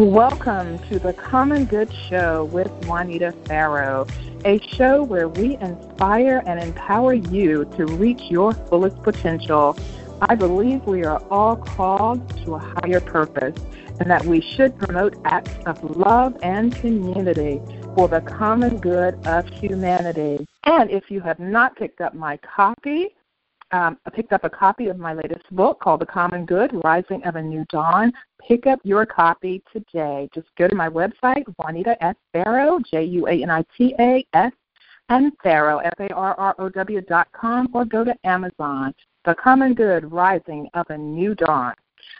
Welcome to the Common Good Show with Juanita Farrow, a show where we inspire and empower you to reach your fullest potential. I believe we are all called to a higher purpose and that we should promote acts of love and community for the common good of humanity. And if you have not picked up my copy, um, I picked up a copy of my latest book called The Common Good Rising of a New Dawn. Pick up your copy today. Just go to my website, Juanita S. Farrow, J U A N I T A S, and Farrow, F A R R O W dot com, or go to Amazon. The Common Good Rising of a New Dawn.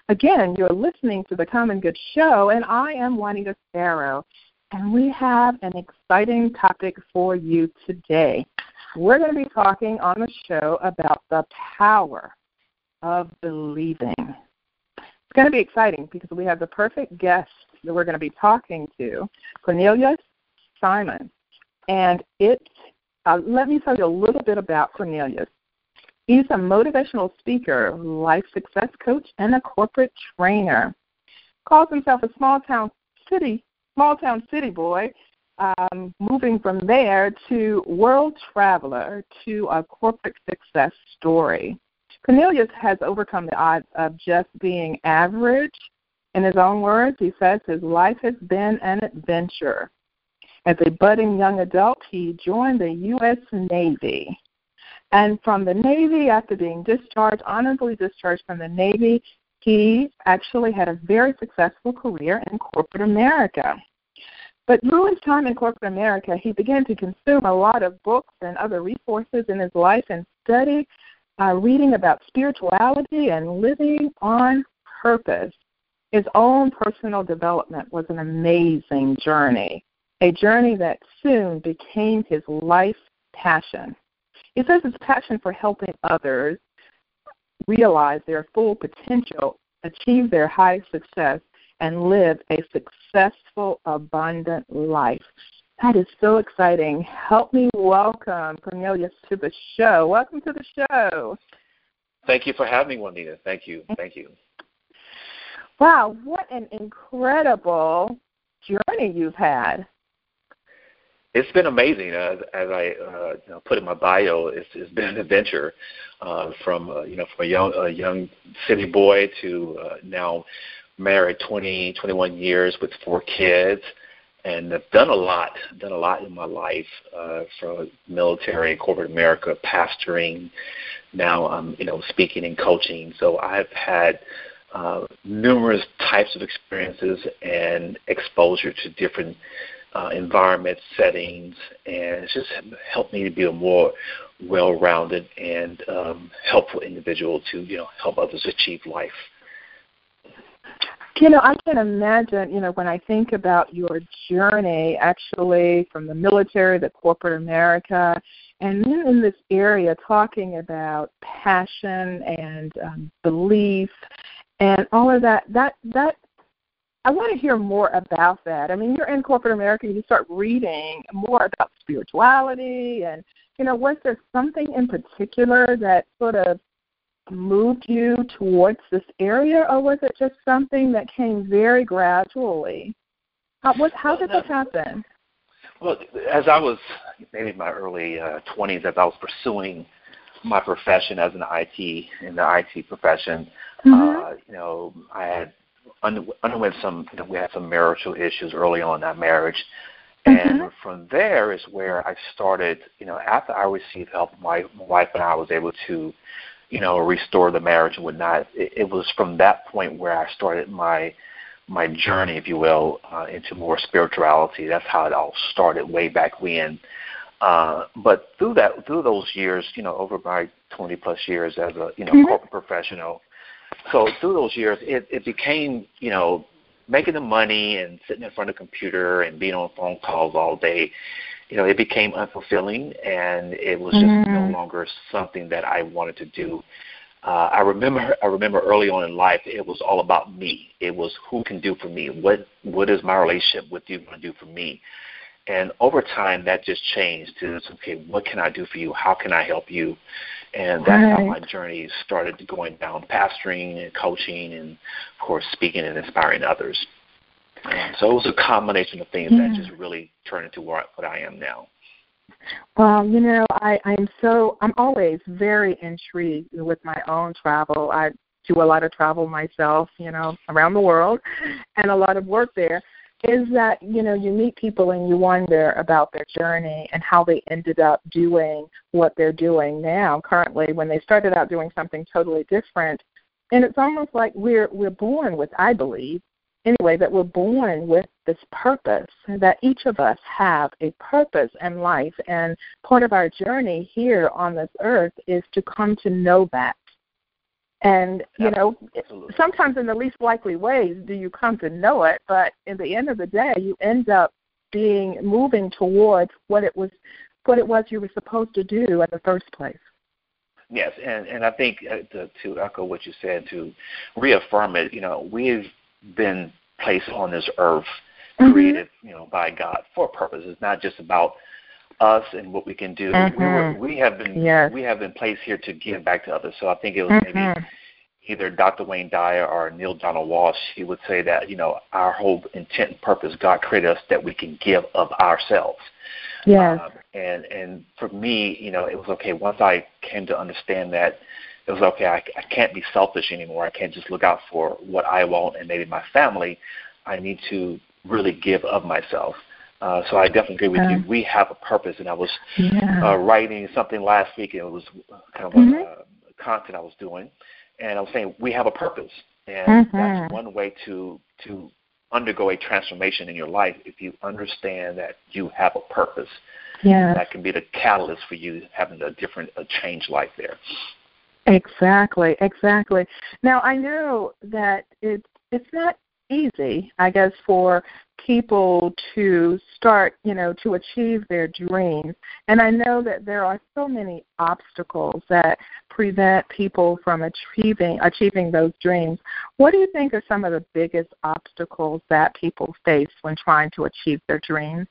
Again, you're listening to The Common Good Show, and I am Juanita Farrow, and we have an exciting topic for you today. We're going to be talking on the show about the power of believing. It's going to be exciting because we have the perfect guest that we're going to be talking to, Cornelius Simon. And it, uh, let me tell you a little bit about Cornelius. He's a motivational speaker, life success coach, and a corporate trainer. Calls himself a small town city, small town city boy um, moving from there to world traveler to a corporate success story. Cornelius has overcome the odds of just being average. In his own words, he says his life has been an adventure. As a budding young adult, he joined the U.S. Navy. And from the Navy, after being discharged, honorably discharged from the Navy, he actually had a very successful career in corporate America. But through his time in corporate America, he began to consume a lot of books and other resources in his life and study, uh, reading about spirituality and living on purpose. His own personal development was an amazing journey, a journey that soon became his life passion. He says his passion for helping others realize their full potential, achieve their highest success, and live a successful, abundant life. That is so exciting. Help me welcome Cornelius to the show. Welcome to the show. Thank you for having me, Juanita. Thank you. Thank you. Wow, what an incredible journey you've had. It's been amazing. Uh, as I uh, you know, put in my bio, it's, it's been an adventure uh, from uh, you know from a young a young city boy to uh, now married 20, 21 years with four kids, and I've done a lot, done a lot in my life, uh, from military, corporate America, pastoring. Now I'm, you know, speaking and coaching. So I've had uh, numerous types of experiences and exposure to different uh, environments, settings, and it's just helped me to be a more well-rounded and um, helpful individual to, you know, help others achieve life. You know, I can imagine, you know, when I think about your journey actually from the military to corporate America, and then in this area talking about passion and um, belief and all of that, that, that, I want to hear more about that. I mean, you're in corporate America, you start reading more about spirituality and, you know, was there something in particular that sort of moved you towards this area, or was it just something that came very gradually? How, what, how did this happen? Well, as I was maybe in my early uh, 20s, as I was pursuing my profession as an IT in the IT profession, mm-hmm. uh, you know, I had under, underwent some. You know, we had some marital issues early on in that marriage, and mm-hmm. from there is where I started. You know, after I received help, my, my wife and I was able to you know, restore the marriage and whatnot. It, it was from that point where I started my my journey, if you will, uh, into more spirituality. That's how it all started way back when. Uh, but through that, through those years, you know, over my 20 plus years as a you know mm-hmm. corporate professional, so through those years, it, it became you know making the money and sitting in front of the computer and being on phone calls all day you know, it became unfulfilling and it was just mm-hmm. no longer something that I wanted to do. Uh, I remember I remember early on in life it was all about me. It was who can do for me. What what is my relationship with you going to do for me? And over time that just changed to okay, what can I do for you? How can I help you? And that's right. how my journey started going down pastoring and coaching and of course speaking and inspiring others. So it was a combination of things yeah. that just really turned into what, what I am now. Well, you know, I, I'm so I'm always very intrigued with my own travel. I do a lot of travel myself, you know, around the world and a lot of work there. Is that, you know, you meet people and you wonder about their journey and how they ended up doing what they're doing now, currently, when they started out doing something totally different. And it's almost like we're we're born with, I believe, anyway, that we're born with this purpose, that each of us have a purpose in life. And part of our journey here on this earth is to come to know that. And, you know, Absolutely. sometimes in the least likely ways do you come to know it, but in the end of the day, you end up being moving towards what it was what it was you were supposed to do in the first place. Yes, and and I think uh, to, to echo what you said, to reaffirm it, you know, we've been placed on this earth, mm-hmm. created, you know, by God for a purpose. It's not just about us and what we can do. Mm-hmm. We, were, we have been yes. we have been placed here to give back to others. So I think it was mm-hmm. maybe either Dr. Wayne Dyer or Neale Donald Walsch. He would say that you know our whole intent and purpose God created us that we can give of ourselves. Yes. Um, and and for me, you know, it was okay once I came to understand that it was okay. I, I can't be selfish anymore. I can't just look out for what I want and maybe my family. I need to really give of myself. Uh, so I definitely agree with you. We have a purpose, and I was yeah. uh, writing something last week, and it was kind of mm-hmm. uh, content I was doing, and I was saying we have a purpose, and mm-hmm. that's one way to to undergo a transformation in your life if you understand that you have a purpose. Yeah, that can be the catalyst for you having a different, a change life there. Exactly, exactly. Now I know that it's it's not easy, I guess, for people to start, you know, to achieve their dreams. And I know that there are so many obstacles that prevent people from achieving achieving those dreams. What do you think are some of the biggest obstacles that people face when trying to achieve their dreams?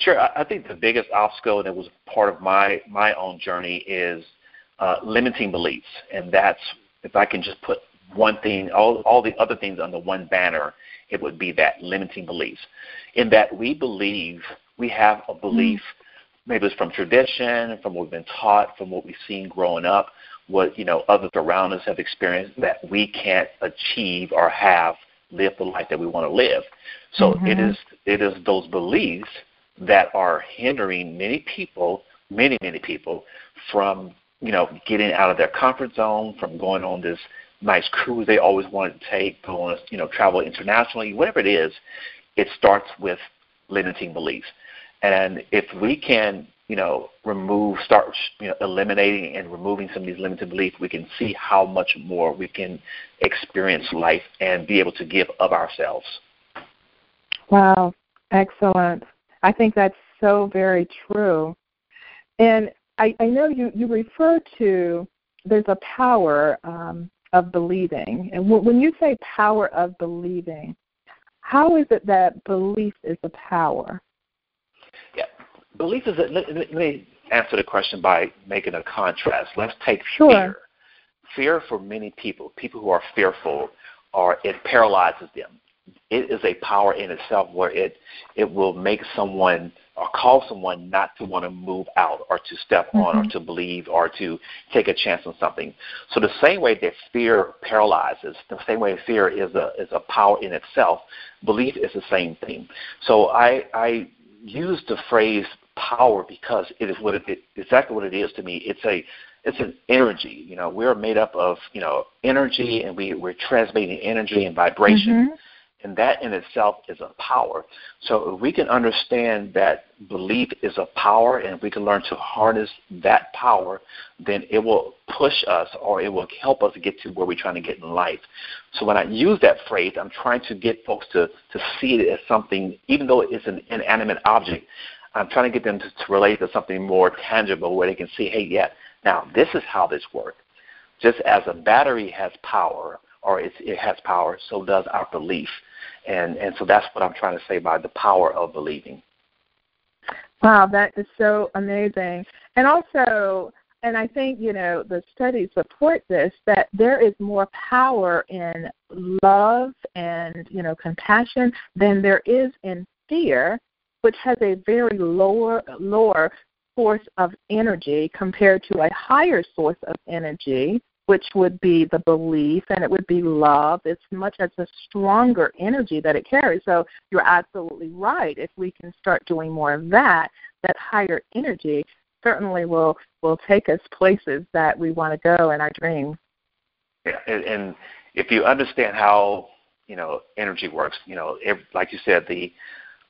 Sure, I think the biggest obstacle that was part of my my own journey is uh, limiting beliefs, and that's if I can just put one thing, all all the other things under one banner, it would be that limiting beliefs. In that we believe we have a belief, mm-hmm. maybe it's from tradition, from what we've been taught, from what we've seen growing up, what you know others around us have experienced that we can't achieve or have live the life that we want to live. So mm-hmm. it is it is those beliefs that are hindering many people, many many people, from you know getting out of their comfort zone, from going on this nice cruise they always wanted to take, go on, you know, travel internationally, whatever it is, it starts with limiting beliefs. And if we can, you know, remove, start, you know, eliminating and removing some of these limiting beliefs, we can see how much more we can experience life and be able to give of ourselves. Wow, excellent. I think that's so very true. And I, I know you, you refer to there's a power um, of believing. And w- when you say power of believing, how is it that belief is a power? Yeah, belief is. A, let, let me answer the question by making a contrast. Let's take sure. fear. Fear for many people, people who are fearful, are it paralyzes them. It is a power in itself where it it will make someone or cause someone not to want to move out or to step mm-hmm. on or mm-hmm. to believe or to take a chance on something. So the same way that fear paralyzes, the same way fear is a is a power in itself, belief is the same thing. So I I use the phrase power because it is what it, it exactly what it is to me. It's a it's an energy. You know, we're made up of you know energy, and we we're transmitting energy and vibration. Mm-hmm and that in itself is a power. So if we can understand that belief is a power and we can learn to harness that power, then it will push us or it will help us get to where we're trying to get in life. So when I use that phrase, I'm trying to get folks to, to see it as something, even though it's an inanimate object, I'm trying to get them to, to relate to something more tangible where they can see, hey, yeah, now this is how this works. Just as a battery has power, or it has power, so does our belief. And, and so that's what I'm trying to say by the power of believing. Wow, that is so amazing. And also, and I think, you know, the studies support this that there is more power in love and, you know, compassion than there is in fear, which has a very lower lower source of energy compared to a higher source of energy, which would be the belief and it would be love. It's much as a stronger energy that it carries. So you're absolutely right. If we can start doing more of that, that higher energy certainly will will take us places that we want to go in our dreams. Yeah, and, and if you understand how you know energy works, you know, if, like you said, the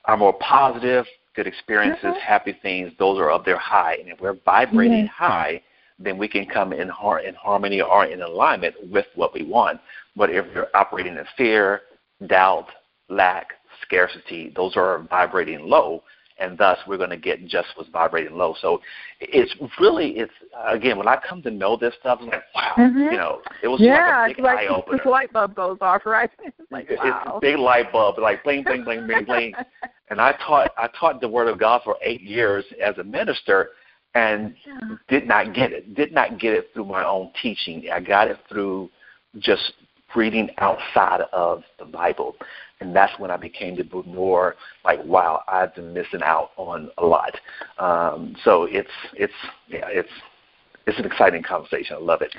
are more positive, good experiences, mm-hmm. happy things. Those are of their high, and if we're vibrating mm-hmm. high, then we can come in, har- in harmony or in alignment with what we want. But if you're operating in fear, doubt, lack, scarcity, those are vibrating low and thus we're going to get just what's vibrating low. So it's really it's again when I come to know this stuff, I'm like wow, mm-hmm. you know, it was yeah, like a big like eye opener. This light bulb goes off, right? It's like wow. It's a big light bulb, like bling bling bling bling bling. and I taught I taught the Word of God for eight years as a minister, and did not get it. Did not get it through my own teaching. I got it through just reading outside of the Bible and that's when I became to be more like, wow, I've been missing out on a lot. Um, so it's it's yeah, it's it's an exciting conversation. I love it.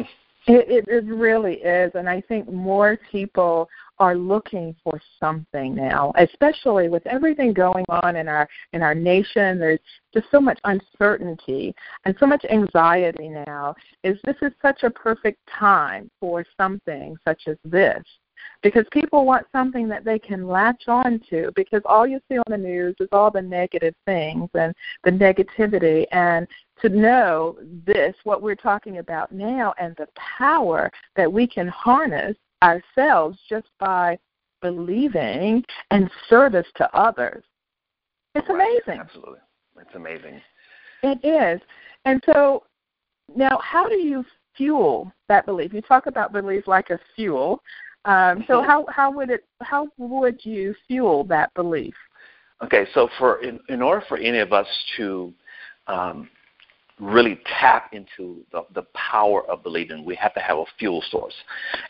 It, it it really is, and I think more people are looking for something now, especially with everything going on in our in our nation. There's just so much uncertainty and so much anxiety now. Is this is such a perfect time for something such as this because people want something that they can latch on to because all you see on the news is all the negative things and the negativity and to know this what we're talking about now and the power that we can harness ourselves just by believing and service to others. It's right. amazing. Absolutely. It's amazing. It is. And so now how do you fuel that belief? You talk about belief like a fuel. Um, so how how would it how would you fuel that belief? Okay, so for in, in order for any of us to um, really tap into the, the power of believing, we have to have a fuel source,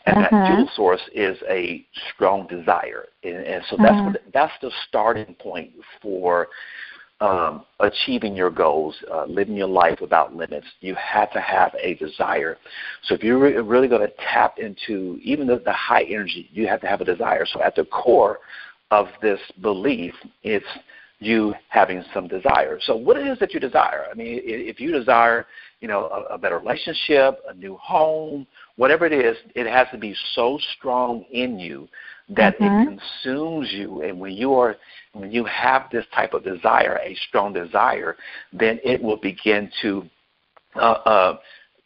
and uh-huh. that fuel source is a strong desire, and, and so that's uh-huh. what that's the starting point for um, achieving your goals, uh, living your life without limits, you have to have a desire. So if you're re- really going to tap into even the, the high energy, you have to have a desire. So at the core of this belief, it's you having some desire. So what it is that you desire? I mean, if you desire, you know, a, a better relationship, a new home, whatever it is, it has to be so strong in you that mm-hmm. it consumes you. And when you are when you have this type of desire, a strong desire, then it will begin to uh, uh,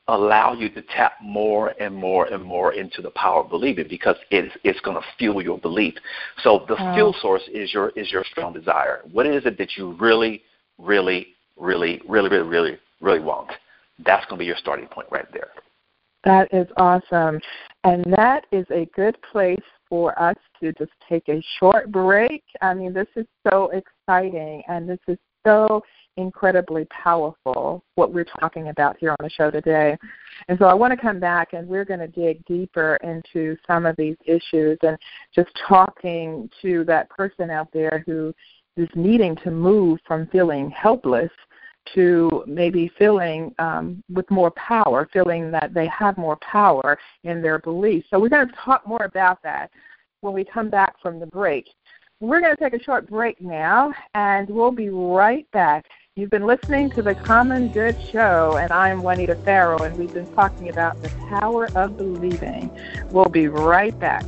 allow you to tap more and more and more into the power of believing because it's it's going to fuel your belief. So the mm. fuel source is your is your strong desire. What is it that you really, really, really, really, really, really, really want? That's going to be your starting point right there. That is awesome. And that is a good place for us to just take a short break. I mean, this is so exciting and this is so incredibly powerful, what we're talking about here on the show today. And so I want to come back and we're going to dig deeper into some of these issues and just talking to that person out there who is needing to move from feeling helpless to maybe feeling um, with more power, feeling that they have more power in their beliefs. So we're going to talk more about that when we come back from the break. We're going to take a short break now, and we'll be right back. You've been listening to the Common Good Show, and I'm Juanita Farrow, and we've been talking about the power of believing. We'll be right back.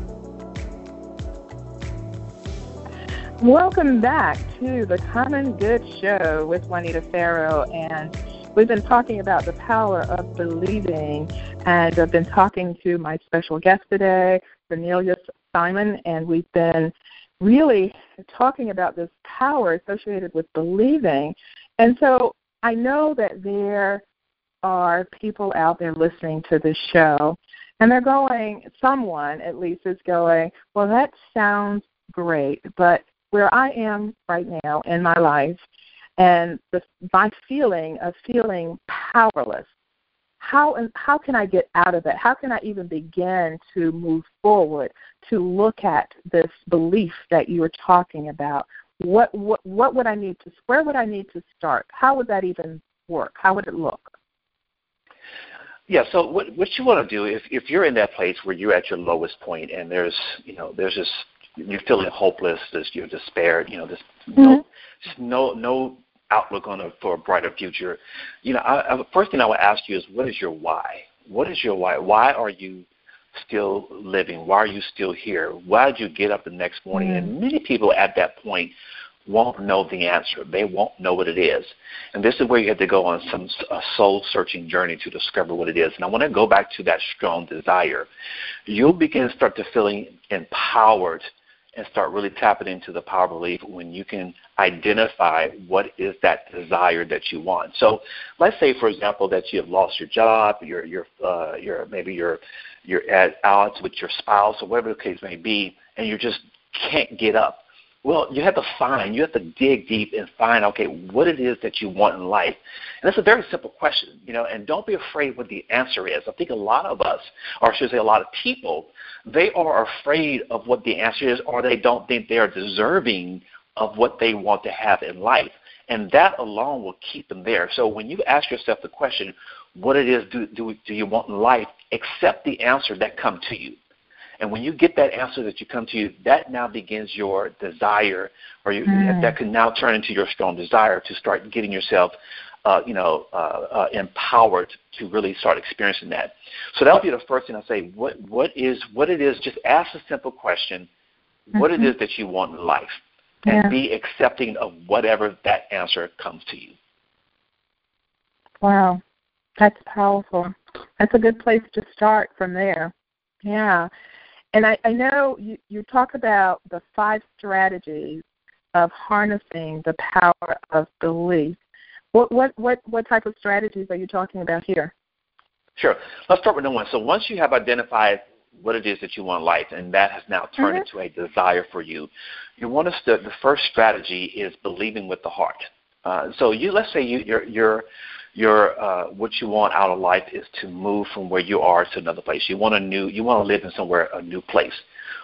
Welcome back to the Common Good Show with Juanita Farrow, and we've been talking about the power of believing, and I've been talking to my special guest today, Cornelius Simon, and we've been really talking about this power associated with believing. And so I know that there are people out there listening to this show, and they're going, someone at least is going, well, that sounds great, but where I am right now in my life and the, my feeling of feeling powerless, how how can I get out of it? How can I even begin to move forward to look at this belief that you were talking about? What what what would I need to where would I need to start? How would that even work? How would it look? Yeah, so what what you want to do if if you're in that place where you're at your lowest point and there's you know there's just you're feeling hopeless, there's you're despair, you know, there's mm-hmm. no just no no outlook on a for a brighter future. You know, I, I, first thing I would ask you is what is your why? What is your why? Why are you still living? Why are you still here? Why did you get up the next morning? Mm-hmm. And many people at that point won't know the answer. They won't know what it is. And this is where you have to go on some a soul searching journey to discover what it is. And I want to go back to that strong desire. You'll begin to start to feeling empowered and start really tapping into the power of belief when you can identify what is that desire that you want. So, let's say, for example, that you have lost your job, you're you're uh, you're maybe you're you're at odds with your spouse or whatever the case may be, and you just can't get up. Well, you have to find, you have to dig deep and find, okay, what it is that you want in life. And that's a very simple question, you know, and don't be afraid what the answer is. I think a lot of us, or I should say a lot of people, they are afraid of what the answer is or they don't think they are deserving of what they want to have in life. And that alone will keep them there. So when you ask yourself the question, what it is do, do, do you want in life, accept the answer that come to you. And when you get that answer that you come to you, that now begins your desire, or you, mm. that can now turn into your strong desire to start getting yourself, uh, you know, uh, uh, empowered to really start experiencing that. So that would be the first thing I say. What what is what it is? Just ask a simple question. Mm-hmm. What it mm-hmm. is that you want in life, and yeah. be accepting of whatever that answer comes to you. Wow, that's powerful. That's a good place to start from there. Yeah. And I, I know you, you talk about the five strategies of harnessing the power of belief. What, what, what, what type of strategies are you talking about here? Sure. Let's start with number one. So once you have identified what it is that you want in life, and that has now turned mm-hmm. into a desire for you, you want to. The first strategy is believing with the heart. Uh, so you, let's say you, you're, you're your uh, what you want out of life is to move from where you are to another place. You want a new, you want to live in somewhere a new place.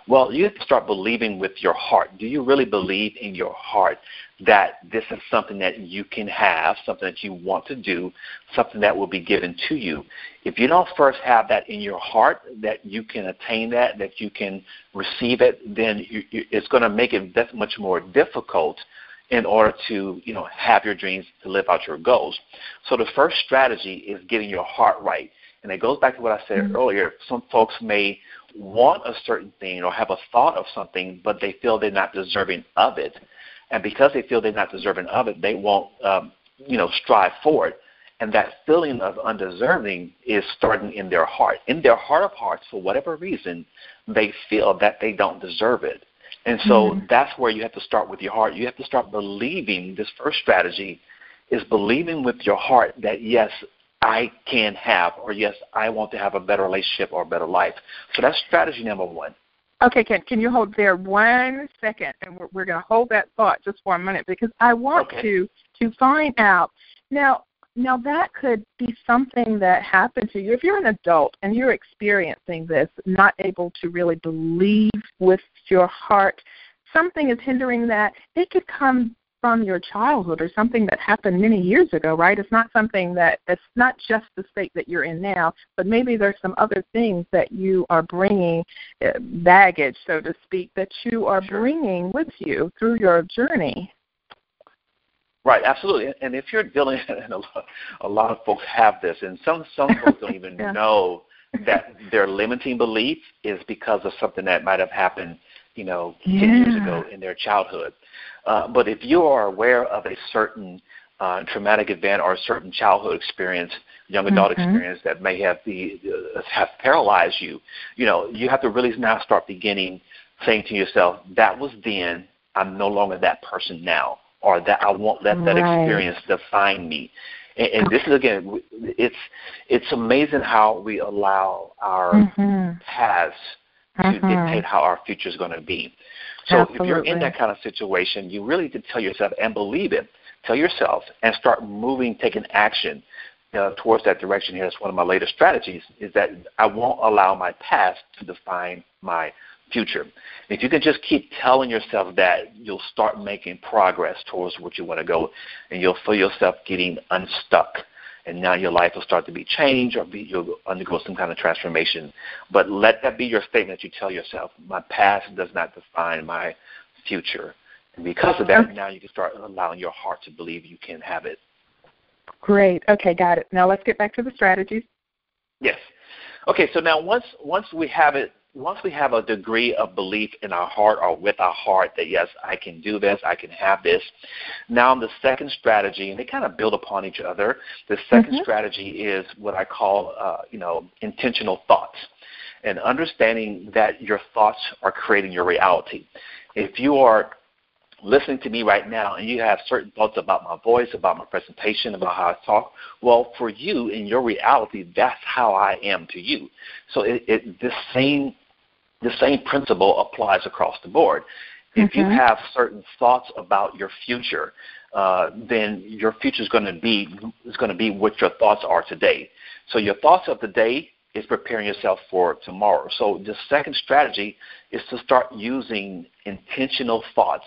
Well, you have to start believing with your heart. Do you really believe in your heart that this is something that you can have, something that you want to do, something that will be given to you? If you don't first have that in your heart, that you can attain that, that you can receive it, then you, you, it's going to make it that much more difficult in order to you know have your dreams to live out your goals. So the first strategy is getting your heart right, and it goes back to what I said mm-hmm. earlier. Some folks may want a certain thing or have a thought of something, but they feel they're not deserving of it, and because they feel they're not deserving of it, they won't um, you know strive for it. And that feeling of undeserving is starting in their heart. In their heart of hearts, for whatever reason, they feel that they don't deserve it. And so mm-hmm. that's where you have to start with your heart. You have to start believing. This first strategy is believing with your heart that, yes, I can have, or yes, I want to have a better relationship or a better life. So that's strategy number one. Okay, Ken, can you hold there one second? And we're, we're going to hold that thought just for a minute because I want okay. to to find out. Now, now, that could be something that happened to you. If you're an adult and you're experiencing this, not able to really believe with your heart, something is hindering that. It could come from your childhood or something that happened many years ago, right? It's not something that it's not just the state that you're in now, but maybe there's some other things that you are bringing uh, baggage, so to speak, that you are sure. bringing with you through your journey. Right, absolutely. And if you're dealing, and a lot, a lot of folks have this, and some some folks don't even yeah. know that their limiting belief is because of something that might have happened, you know, yeah. ten years ago in their childhood. Uh, but if you are aware of a certain uh, traumatic event or a certain childhood experience, young adult mm-hmm. experience that may have the uh, have paralyzed you, you know, you have to really now start beginning saying to yourself, "That was then. I'm no longer that person now." or that I won't let that right. experience define me. And, and this is again, it's it's amazing how we allow our mm-hmm. past to mm-hmm. dictate how our future is going to be. So Absolutely. if you're in that kind of situation, you really need to tell yourself and believe it. Tell yourself and start moving, taking action uh, towards that direction here. It's one of my latest strategies is that I won't allow my past to define my future. If you can just keep telling yourself that, you'll start making progress towards what you want to go, and you'll feel yourself getting unstuck. And now your life will start to be changed, or be, you'll undergo some kind of transformation. But let that be your statement that you tell yourself: "My past does not define my future." And because of that, now you can start allowing your heart to believe you can have it. Great. Okay, got it. Now let's get back to the strategies. Yes. Okay, so now once once we have it once we have a degree of belief in our heart or with our heart that yes, I can do this, I can have this. Now the second strategy, and they kind of build upon each other. The 2nd mm-hmm. strategy is what I call, uh, you know, intentional thoughts, and understanding that your thoughts are creating your reality. If you are listening to me right now and you have certain thoughts about my voice, about my presentation, about how I talk, well, for you in your reality, that's how I am to you. So it, it this same the same principle applies across the board. If mm-hmm. you have certain thoughts about your future, uh, then your future is going to be is going to be what your thoughts are today. So your thoughts of today is preparing yourself for tomorrow. So the second strategy is to start using intentional thoughts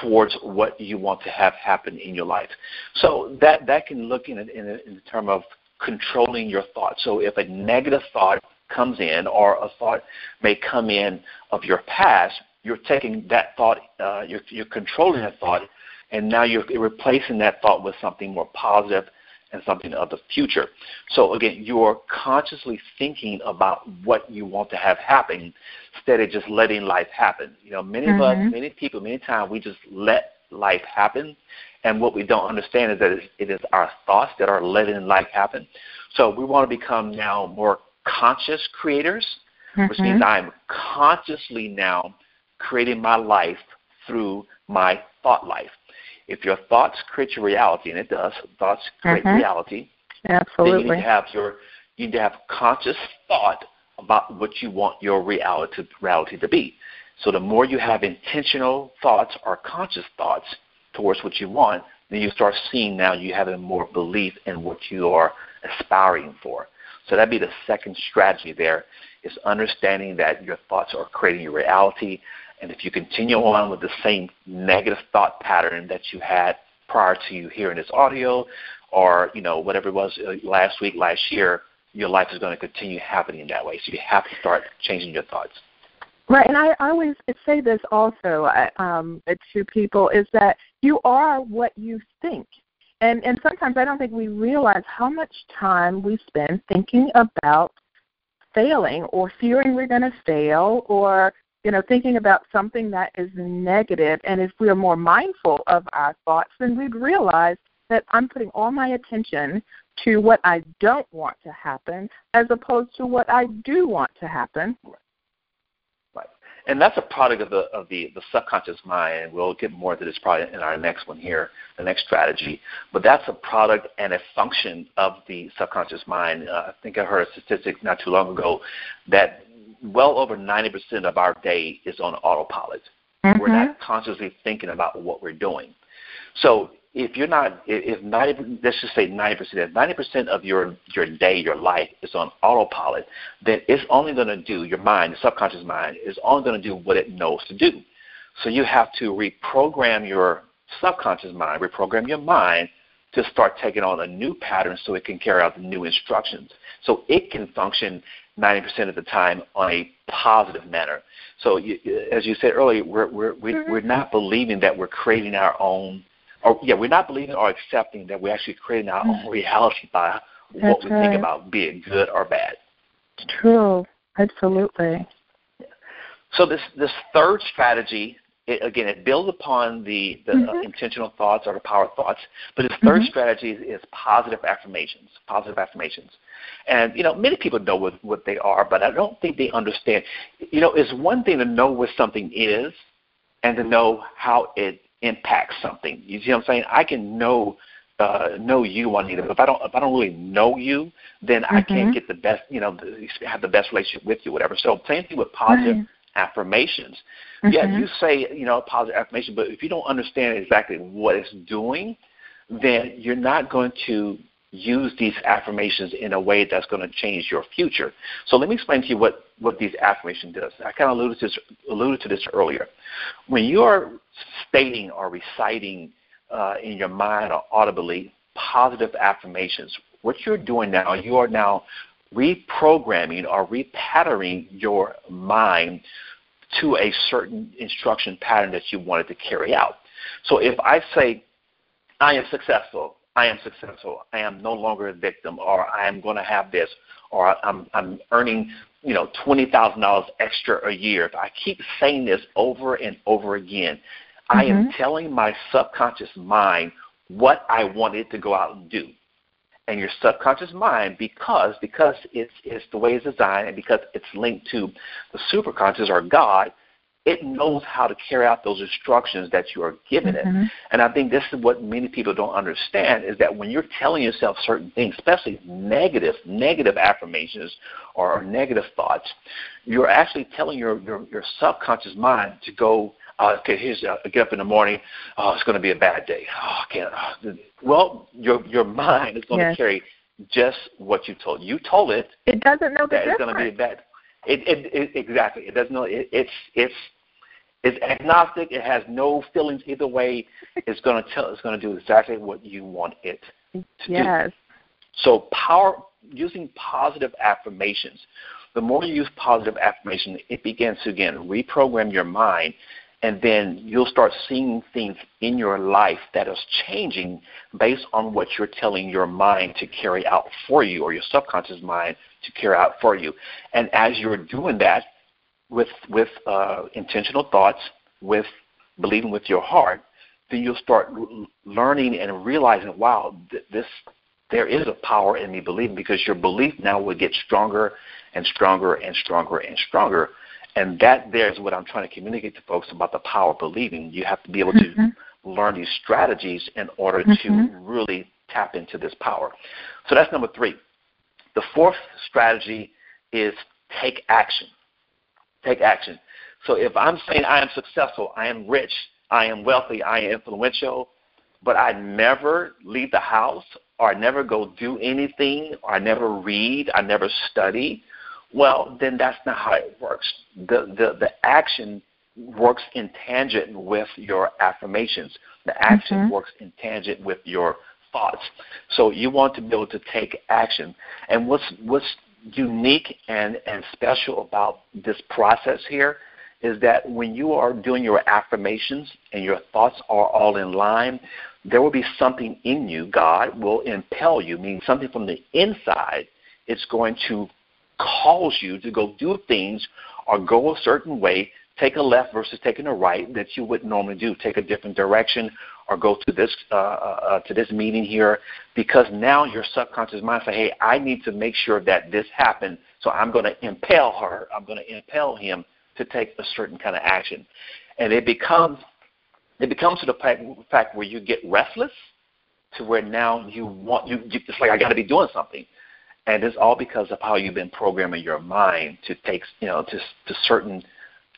towards what you want to have happen in your life. So that that can look in in, in term of controlling your thoughts. So if a negative thought comes in, or a thought may come in of your past, you're taking that thought, uh, you're, you're controlling that thought, and now you're replacing that thought with something more positive and something of the future. So again, you're consciously thinking about what you want to have happen instead of just letting life happen. You know, many mm-hmm. of us, mm-hmm. many people, many times we just let life happen, and what we don't understand is that it is our thoughts that are letting life happen. So we want to become now more conscious creators, mm-hmm. which means I'm consciously now creating my life through my thought life. If your thoughts create your reality, and it does, thoughts create mm-hmm. reality. Absolutely. Then you need to have your you need to have conscious thought about what you want your reality reality to be. So the more you have intentional thoughts or conscious thoughts towards what you want, then you start seeing now you have a more belief in what you are aspiring for. So that'd be the second strategy there is understanding that your thoughts are creating your reality. And if you continue on with the same negative thought pattern that you had prior to you hearing this audio or, you know, whatever it was uh, last week, last year, your life is going to continue happening that way. So you have to start changing your thoughts. Right, and I always say this also um, to people is that you are what you think and and sometimes I don't think we realize how much time we spend thinking about failing or fearing we're going to fail or you know thinking about something that is negative. And if we are more mindful of our thoughts then we'd realize that I'm putting all my attention to what I don't want to happen as opposed to what I do want to happen and that's a product of the of the, the subconscious mind. And we'll get more into this probably in our next one here, the next strategy. But that's a product and a function of the subconscious mind. Uh, I think I heard a statistic not too long ago that well over 90% of our day is on autopilot. Mm-hmm. We're not consciously thinking about what we're doing. So if you're not, if 90, let's just say 90%, if 90% of your, your day, your life is on autopilot, then it's only going to do, your mind, the subconscious mind, is only going to do what it knows to do. So you have to reprogram your subconscious mind, reprogram your mind to start taking on a new pattern so it can carry out the new instructions. So it can function 90% of the time on a positive manner. So you, as you said earlier, we're, we're, mm-hmm. we're not believing that we're creating our own – or yeah, we're not believing or accepting that we're actually creating our own reality by That's what we right. think about, being good or bad. It's true. Absolutely. So this this third strategy, it, again, it builds upon the, the mm-hmm. uh, intentional thoughts or the power thoughts, but this 3rd mm-hmm. strategy is, is, positive affirmations. Positive affirmations, and you know many people know what what they are, but I don't think they understand. You know, it's one thing to know what something is, and to know how it impact something. You see what I'm saying? I can know uh, know you, Juanita, but if I don't if I don't really know you, then mm-hmm. I can't mm-hmm. get the best you know the, have the best relationship with you, whatever. So same thing with positive right. affirmations. Mm-hmm. Yeah, you say you know positive affirmation, but if you don't understand exactly what it's doing, then you're not going to use these affirmations in a way that's going to change your future. So let me explain to you what, what these affirmations does. I kind of alluded to, this, alluded to this earlier. When you are stating or reciting uh, in your mind or audibly positive affirmations, what you're doing now, you are now reprogramming or repatterning your mind to a certain instruction pattern that you wanted to carry out. So if I say, I am successful, I am successful, I am no longer a victim, or I am going to have this, or I'm, I'm earning, you know, twenty thousand dollars extra a year. If I keep saying this over and over again, mm-hmm. I am mm-hmm. telling my subconscious mind what I want it to go out and do and your subconscious mind because because it's it's the way it's designed and because it's linked to the superconscious or God, it knows how to carry out those instructions that you are giving mm-hmm. it. And I think this is what many people don't understand is that when you're telling yourself certain things, especially negative negative affirmations or, or negative thoughts, you're actually telling your, your your subconscious mind to go uh, okay, here's uh, get up in the morning. Oh, it's going to be a bad day. Oh, I can't. Uh, well, your your mind is going yes. to carry just what you told. You told it. It doesn't know that it's going to be a bad. It, it, it exactly. It doesn't know. It, it's it's it's agnostic. It has no feelings either way. It's going to tell. It's going to do exactly what you want it to yes. do. So power using positive affirmations. The more you use positive affirmation, it begins to again reprogram your mind and then you'll start seeing things in your life that is changing based on what you're telling your mind to carry out for you or your subconscious mind to carry out for you. And as you're doing that with with uh, intentional thoughts, with believing with your heart, then you'll start learning and realizing, wow, th- this there is a power in me believing because your belief now will get stronger and stronger and stronger and stronger and that there is what I'm trying to communicate to folks about the power of believing. You have to be able mm-hmm. to learn these strategies in order mm-hmm. to really tap into this power. So that's number three. The fourth strategy is take action. Take action. So if I'm saying I am successful, I am rich, I am wealthy, I am influential, but I never leave the house or I never go do anything or I never read, I never study, well, then that's not how it works. The, the, the action works in tangent with your affirmations. The action mm-hmm. works in tangent with your thoughts. So you want to be able to take action. And what's what's unique and, and special about this process here is that when you are doing your affirmations and your thoughts are all in line, there will be something in you, God will impel you, meaning something from the inside. It's going to cause you to go do things or go a certain way, take a left versus taking a right that you wouldn't normally do, take a different direction or go to this uh, uh, uh, to this meeting here because now your subconscious mind say, hey, I need to make sure that this happened, so I'm going to impel her, I'm going to impel him to take a certain kind of action, and it becomes it becomes to the fact where you get restless to where now you want you, you it's like I got to be doing something. And it's all because of how you've been programming your mind to take you know to to certain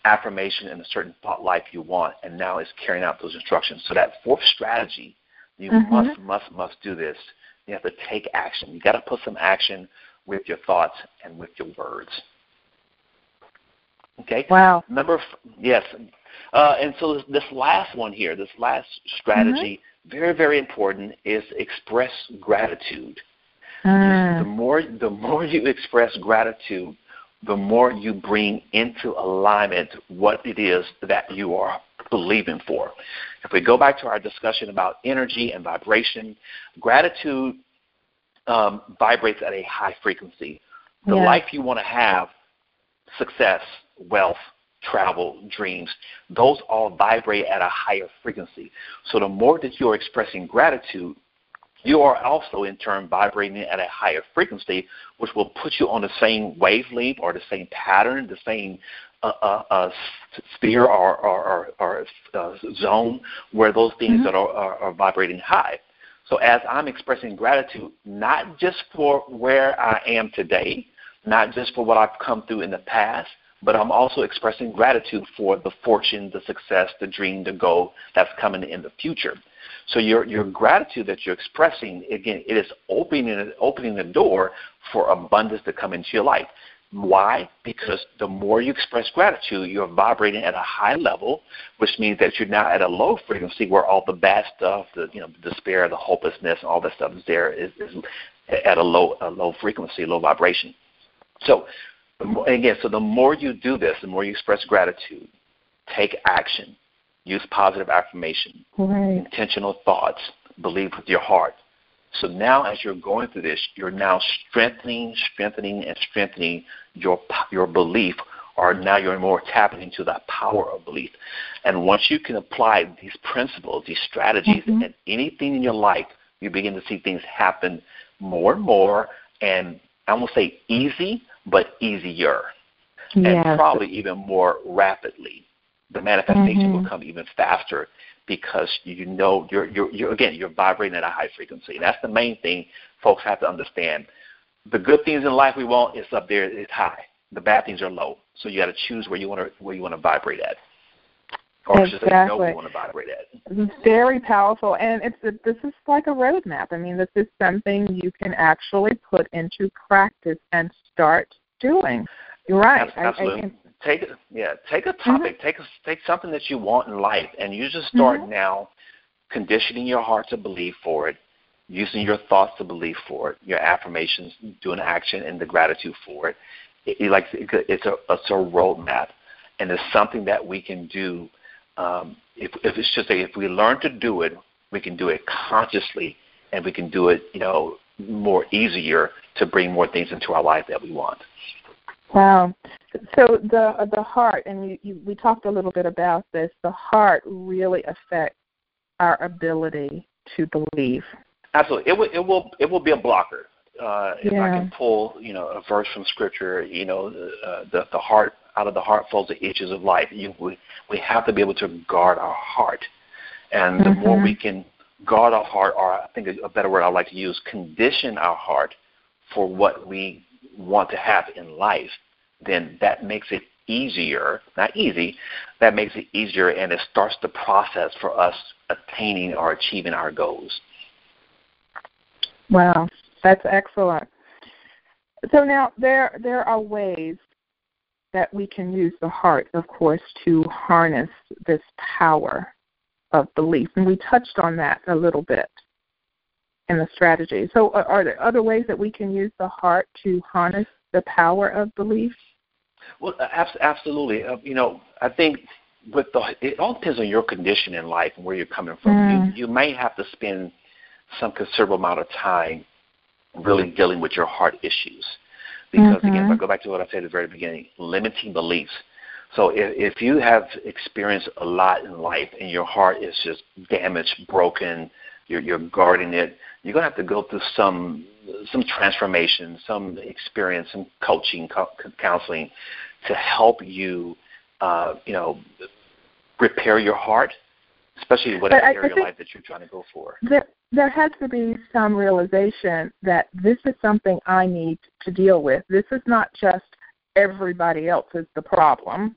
affirmation and a certain thought life you want, and now it's carrying out those instructions. So that fourth strategy, you mm-hmm. must must must do this. You have to take action. You got to put some action with your thoughts and with your words. Okay. Wow. Number yes, uh, and so this, this, last one here, this last strategy, mm-hmm. very very important, is express gratitude. Mm. The more the more you express gratitude, the more you bring into alignment what it is that you are believing for. If we go back to our discussion about energy and vibration, gratitude um, vibrates at a high frequency. The yeah. life you want to have, success, wealth, travel, dreams, those all vibrate at a higher frequency. So the more that you're expressing gratitude, you are also in turn vibrating at a higher frequency, which will put you on the same wavelength or the same pattern, the same uh, uh, uh, sphere or, or, or, or uh, zone where those things mm-hmm. that are, are, are vibrating high. So as I'm expressing gratitude, not just for where I am today, not just for what I've come through in the past, but I'm also expressing gratitude for the fortune, the success, the dream, the goal that's coming in the future. So your your gratitude that you're expressing again, it is opening opening the door for abundance to come into your life. Why? Because the more you express gratitude, you're vibrating at a high level, which means that you're now at a low frequency where all the bad stuff, the you know, despair, the hopelessness, all that stuff is there is, is at a low a low frequency, low vibration. So again, so the more you do this, the more you express gratitude, take action, use positive affirmation, right. intentional thoughts, believe with your heart, so now, as you're going through this, you're now strengthening, strengthening, and strengthening your your belief, or now you're more tapping into that power of belief. And once you can apply these principles, these strategies, mm-hmm. and anything in your life, you begin to see things happen more and more, and I won't say easy, but easier, yes. and probably even more rapidly. The manifestation mm-hmm. will come even faster because you know you're, you're, you're again you're vibrating at a high frequency. And that's the main thing folks have to understand. The good things in life we want is up there, it's high. The bad things are low. So you got to choose where you want to where you want to vibrate at. Or exactly. Say, know where you want to vibrate at. Very powerful, and it's a, this is like a roadmap. I mean, this is something you can actually put into practice and start doing. You're right. Absolutely. I, I, take yeah take a topic mm-hmm. take a, take something that you want in life and you just start mm-hmm. now conditioning your heart to believe for it using your thoughts to believe for it your affirmations doing action and the gratitude for it, it, it like it's a it's a roadmap and it's something that we can do um, if, if it's just a, if we learn to do it we can do it consciously and we can do it you know more easier to bring more things into our life that we want Wow. So the the heart, and you, you, we talked a little bit about this. The heart really affects our ability to believe. Absolutely, it will it will it will be a blocker. Uh, if yeah. I can pull, you know, a verse from Scripture, you know, uh, the the heart out of the heart flows the issues of life. You, we we have to be able to guard our heart, and the mm-hmm. more we can guard our heart, or I think a better word I like to use, condition our heart for what we want to have in life, then that makes it easier, not easy, that makes it easier and it starts the process for us attaining or achieving our goals. Wow, that's excellent. So now there there are ways that we can use the heart, of course, to harness this power of belief. And we touched on that a little bit in the strategy. So, are there other ways that we can use the heart to harness the power of belief? Well, absolutely. Uh, you know, I think with the it all depends on your condition in life and where you're coming from. Mm. You, you may have to spend some considerable amount of time really dealing with your heart issues. Because mm-hmm. again, if I go back to what I said at the very beginning, limiting beliefs. So if, if you have experienced a lot in life and your heart is just damaged, broken, you're, you're guarding it, you're going to have to go through some some transformation, some experience, some coaching, co- counseling to help you, uh, you know, repair your heart, especially whatever area of life that you're trying to go for. There, there has to be some realization that this is something I need to deal with. This is not just everybody else is the problem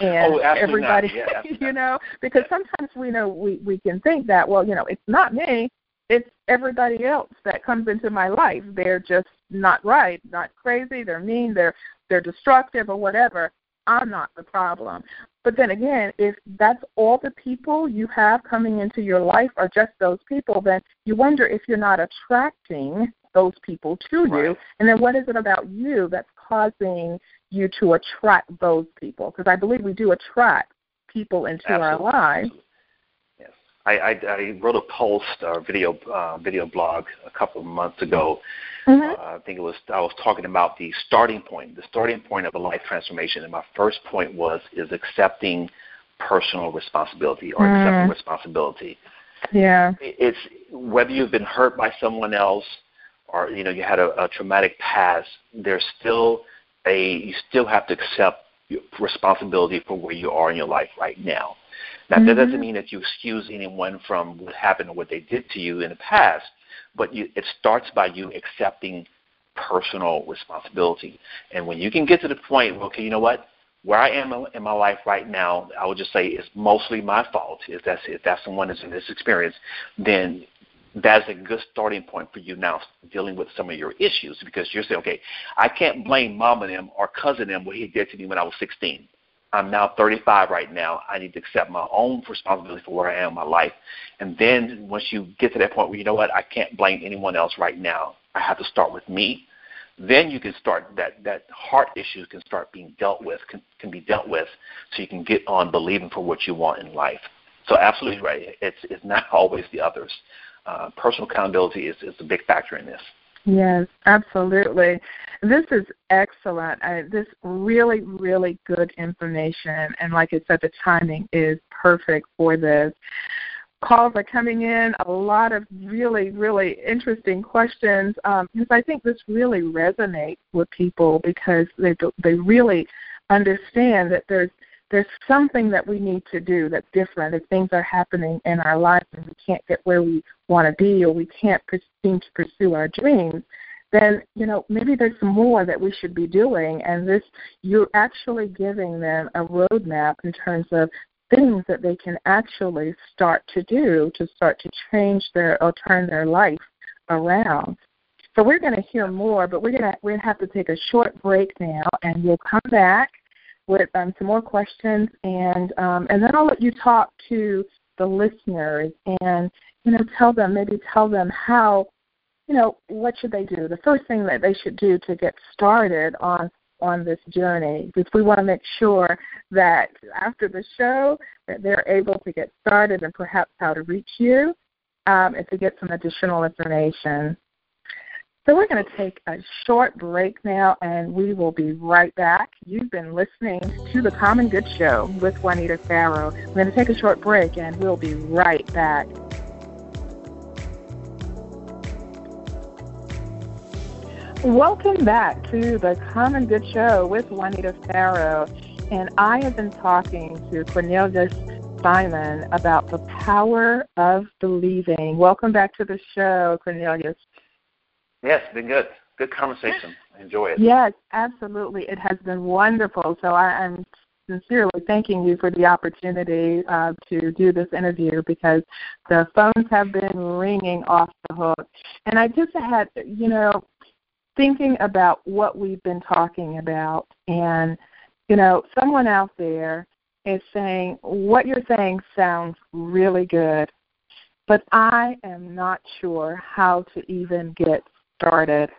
and oh, everybody yeah, you know because sometimes we know we we can think that well you know it's not me it's everybody else that comes into my life. They're just not right not crazy they're mean they're they're destructive or whatever. I'm not the problem. But then again if that's all the people you have coming into your life are just those people then you wonder if you're not attracting those people to right. you and then what is it about you that's causing you to attract those people because I believe we do attract people into Absolutely. our lives. Yes, I, I, I wrote a post or video uh, video blog a couple of months ago. Mm-hmm. Uh, I think it was I was talking about the starting point, the starting point of a life transformation, and my first point was is accepting personal responsibility or mm. accepting responsibility. Yeah, it's whether you've been hurt by someone else or you know you had a, a traumatic past. There's still a you still have to accept responsibility for where you are in your life right now. Now mm-hmm. that doesn't mean that you excuse anyone from what happened or what they did to you in the past, but you, it starts by you accepting personal responsibility. And when you can get to the point, okay, you know what? where I am in my life right now, I would just say it's mostly my fault. If that's if that's someone that's in this experience, then that's a good starting point for you now dealing with some of your issues because you're saying, okay, I can't blame mom and him or cousin them what he did to me when I was 16. I'm now 35 right now. I need to accept my own responsibility for where I am in my life. And then once you get to that point where you know what, I can't blame anyone else right now. I have to start with me. Then you can start that that heart issue can start being dealt with can, can be dealt with, so you can get on believing for what you want in life. So absolutely right. It's it's not always the others. Uh, personal accountability is is a big factor in this. Yes, absolutely. This is excellent. I, this really, really good information, and like I said, the timing is perfect for this. Calls are coming in, a lot of really, really interesting questions um, because I think this really resonates with people because they they really understand that there's there's something that we need to do that's different if things are happening in our lives and we can't get where we want to be or we can't seem to pursue our dreams then you know maybe there's more that we should be doing. And this you're actually giving them a roadmap in terms of things that they can actually start to do to start to change their or turn their life around. So we're going to hear more but we're going to we're going to have to take a short break now and we'll come back with um, some more questions, and um, and then I'll let you talk to the listeners and you know tell them maybe tell them how you know what should they do. The first thing that they should do to get started on on this journey because we want to make sure that after the show that they're able to get started and perhaps how to reach you um, and to get some additional information. So we're going to take a short break now, and we will be right back. You've been listening to the Common Good Show with Juanita Farrow. We're going to take a short break, and we'll be right back. Welcome back to the Common Good Show with Juanita Farrow. And I have been talking to Cornelius Simon about the power of believing. Welcome back to the show, Cornelius. Yes, been good. Good conversation. Enjoy it. Yes, absolutely. It has been wonderful. So I, am sincerely thanking you for the opportunity uh, to do this interview because the phones have been ringing off the hook. And I just had, you know, thinking about what we've been talking about, and, you know, someone out there is saying, what you're saying sounds really good, but I am not sure how to even get started.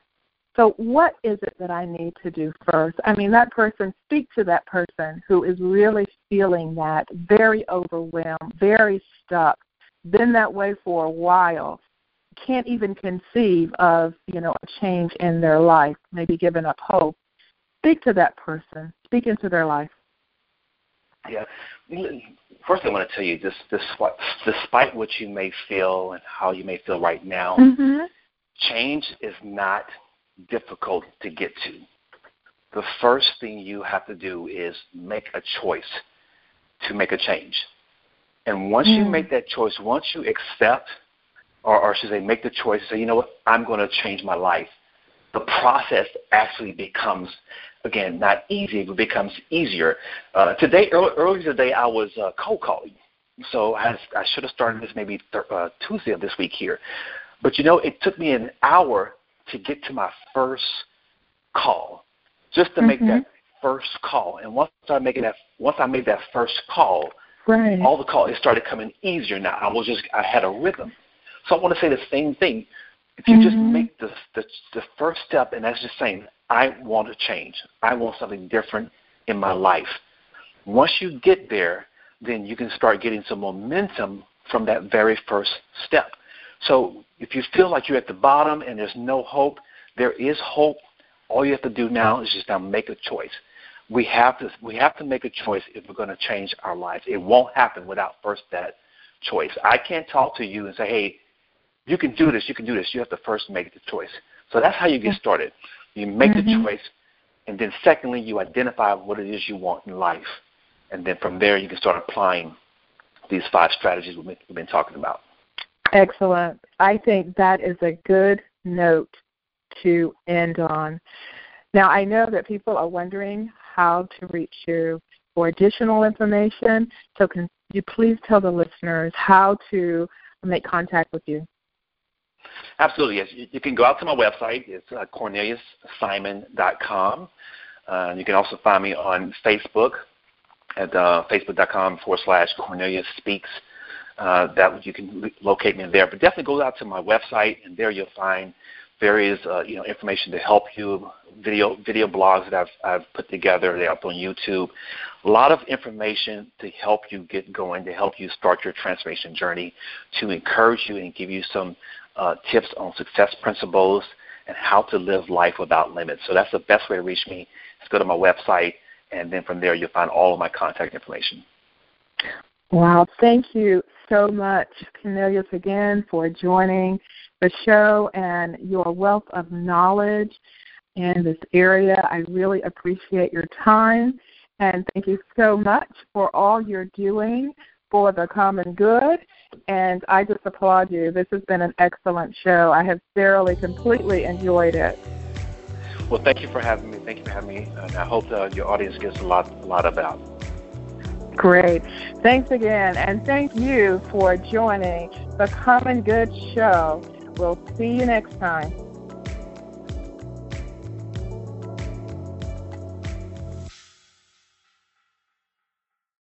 So, what is it that I need to do first? I mean, that person, speak to that person who is really feeling that, very overwhelmed, very stuck, been that way for a while, can't even conceive of, you know, a change in their life, maybe giving up hope. Speak to that person, speak into their life. Yeah. First, I want to tell you, this, this, despite what you may feel and how you may feel right now, mm-hmm change is not difficult to get to. The first thing you have to do is make a choice to make a change. And once mm. you make that choice, once you accept, or, or should say, make the choice, say, you know what, I'm going to change my life, the process actually becomes, again, not easy, but becomes easier. Uh, today, early, earlier today, I was uh, cold calling. So I, I should have started this maybe th- uh, Tuesday of this week here. But you know, it took me an hour to get to my first call, just to mm-hmm. make that first call. And once I make that, once I made that first call, right. all the calls it started coming easier. Now I was just I had a rhythm. So I want to say the same thing. If you mm-hmm. just make the, the the first step, and that's just saying, I want to change. I want something different in my life. Once you get there, then you can start getting some momentum from that very first step. So if you feel like you're at the bottom and there's no hope, there is hope. All you have to do now is just now make a choice. We have to we have to make a choice if we're going to change our lives. It won't happen without first that choice. I can't talk to you and say, "Hey, you can do this. You can do this." You have to first make the choice. So that's how you get started. You make mm-hmm. the choice, and then secondly, you identify what it is you want in life, and then from there you can start applying these five strategies we've been talking about. Excellent. I think that is a good note to end on. Now, I know that people are wondering how to reach you for additional information. So can you please tell the listeners how to make contact with you? Absolutely, yes. You can go out to my website. It's uh, corneliussimon.com. Uh, you can also find me on Facebook at uh, facebook.com forward slash Cornelius Speaks. Uh, that you can locate me there. But definitely go out to my website, and there you'll find various uh, you know information to help you, video video blogs that I've I've put together. They're up on YouTube. A lot of information to help you get going, to help you start your transformation journey, to encourage you and give you some uh, tips on success principles and how to live life without limits. So that's the best way to reach me. Is go to my website, and then from there you'll find all of my contact information. Wow, thank you so much, Cornelius, again for joining the show and your wealth of knowledge in this area. I really appreciate your time and thank you so much for all you're doing for the common good. And I just applaud you. This has been an excellent show. I have thoroughly, completely enjoyed it. Well, thank you for having me. Thank you for having me, and I hope uh, your audience gets a lot, a lot of out. Great. Thanks again, and thank you for joining the Common Good Show. We'll see you next time.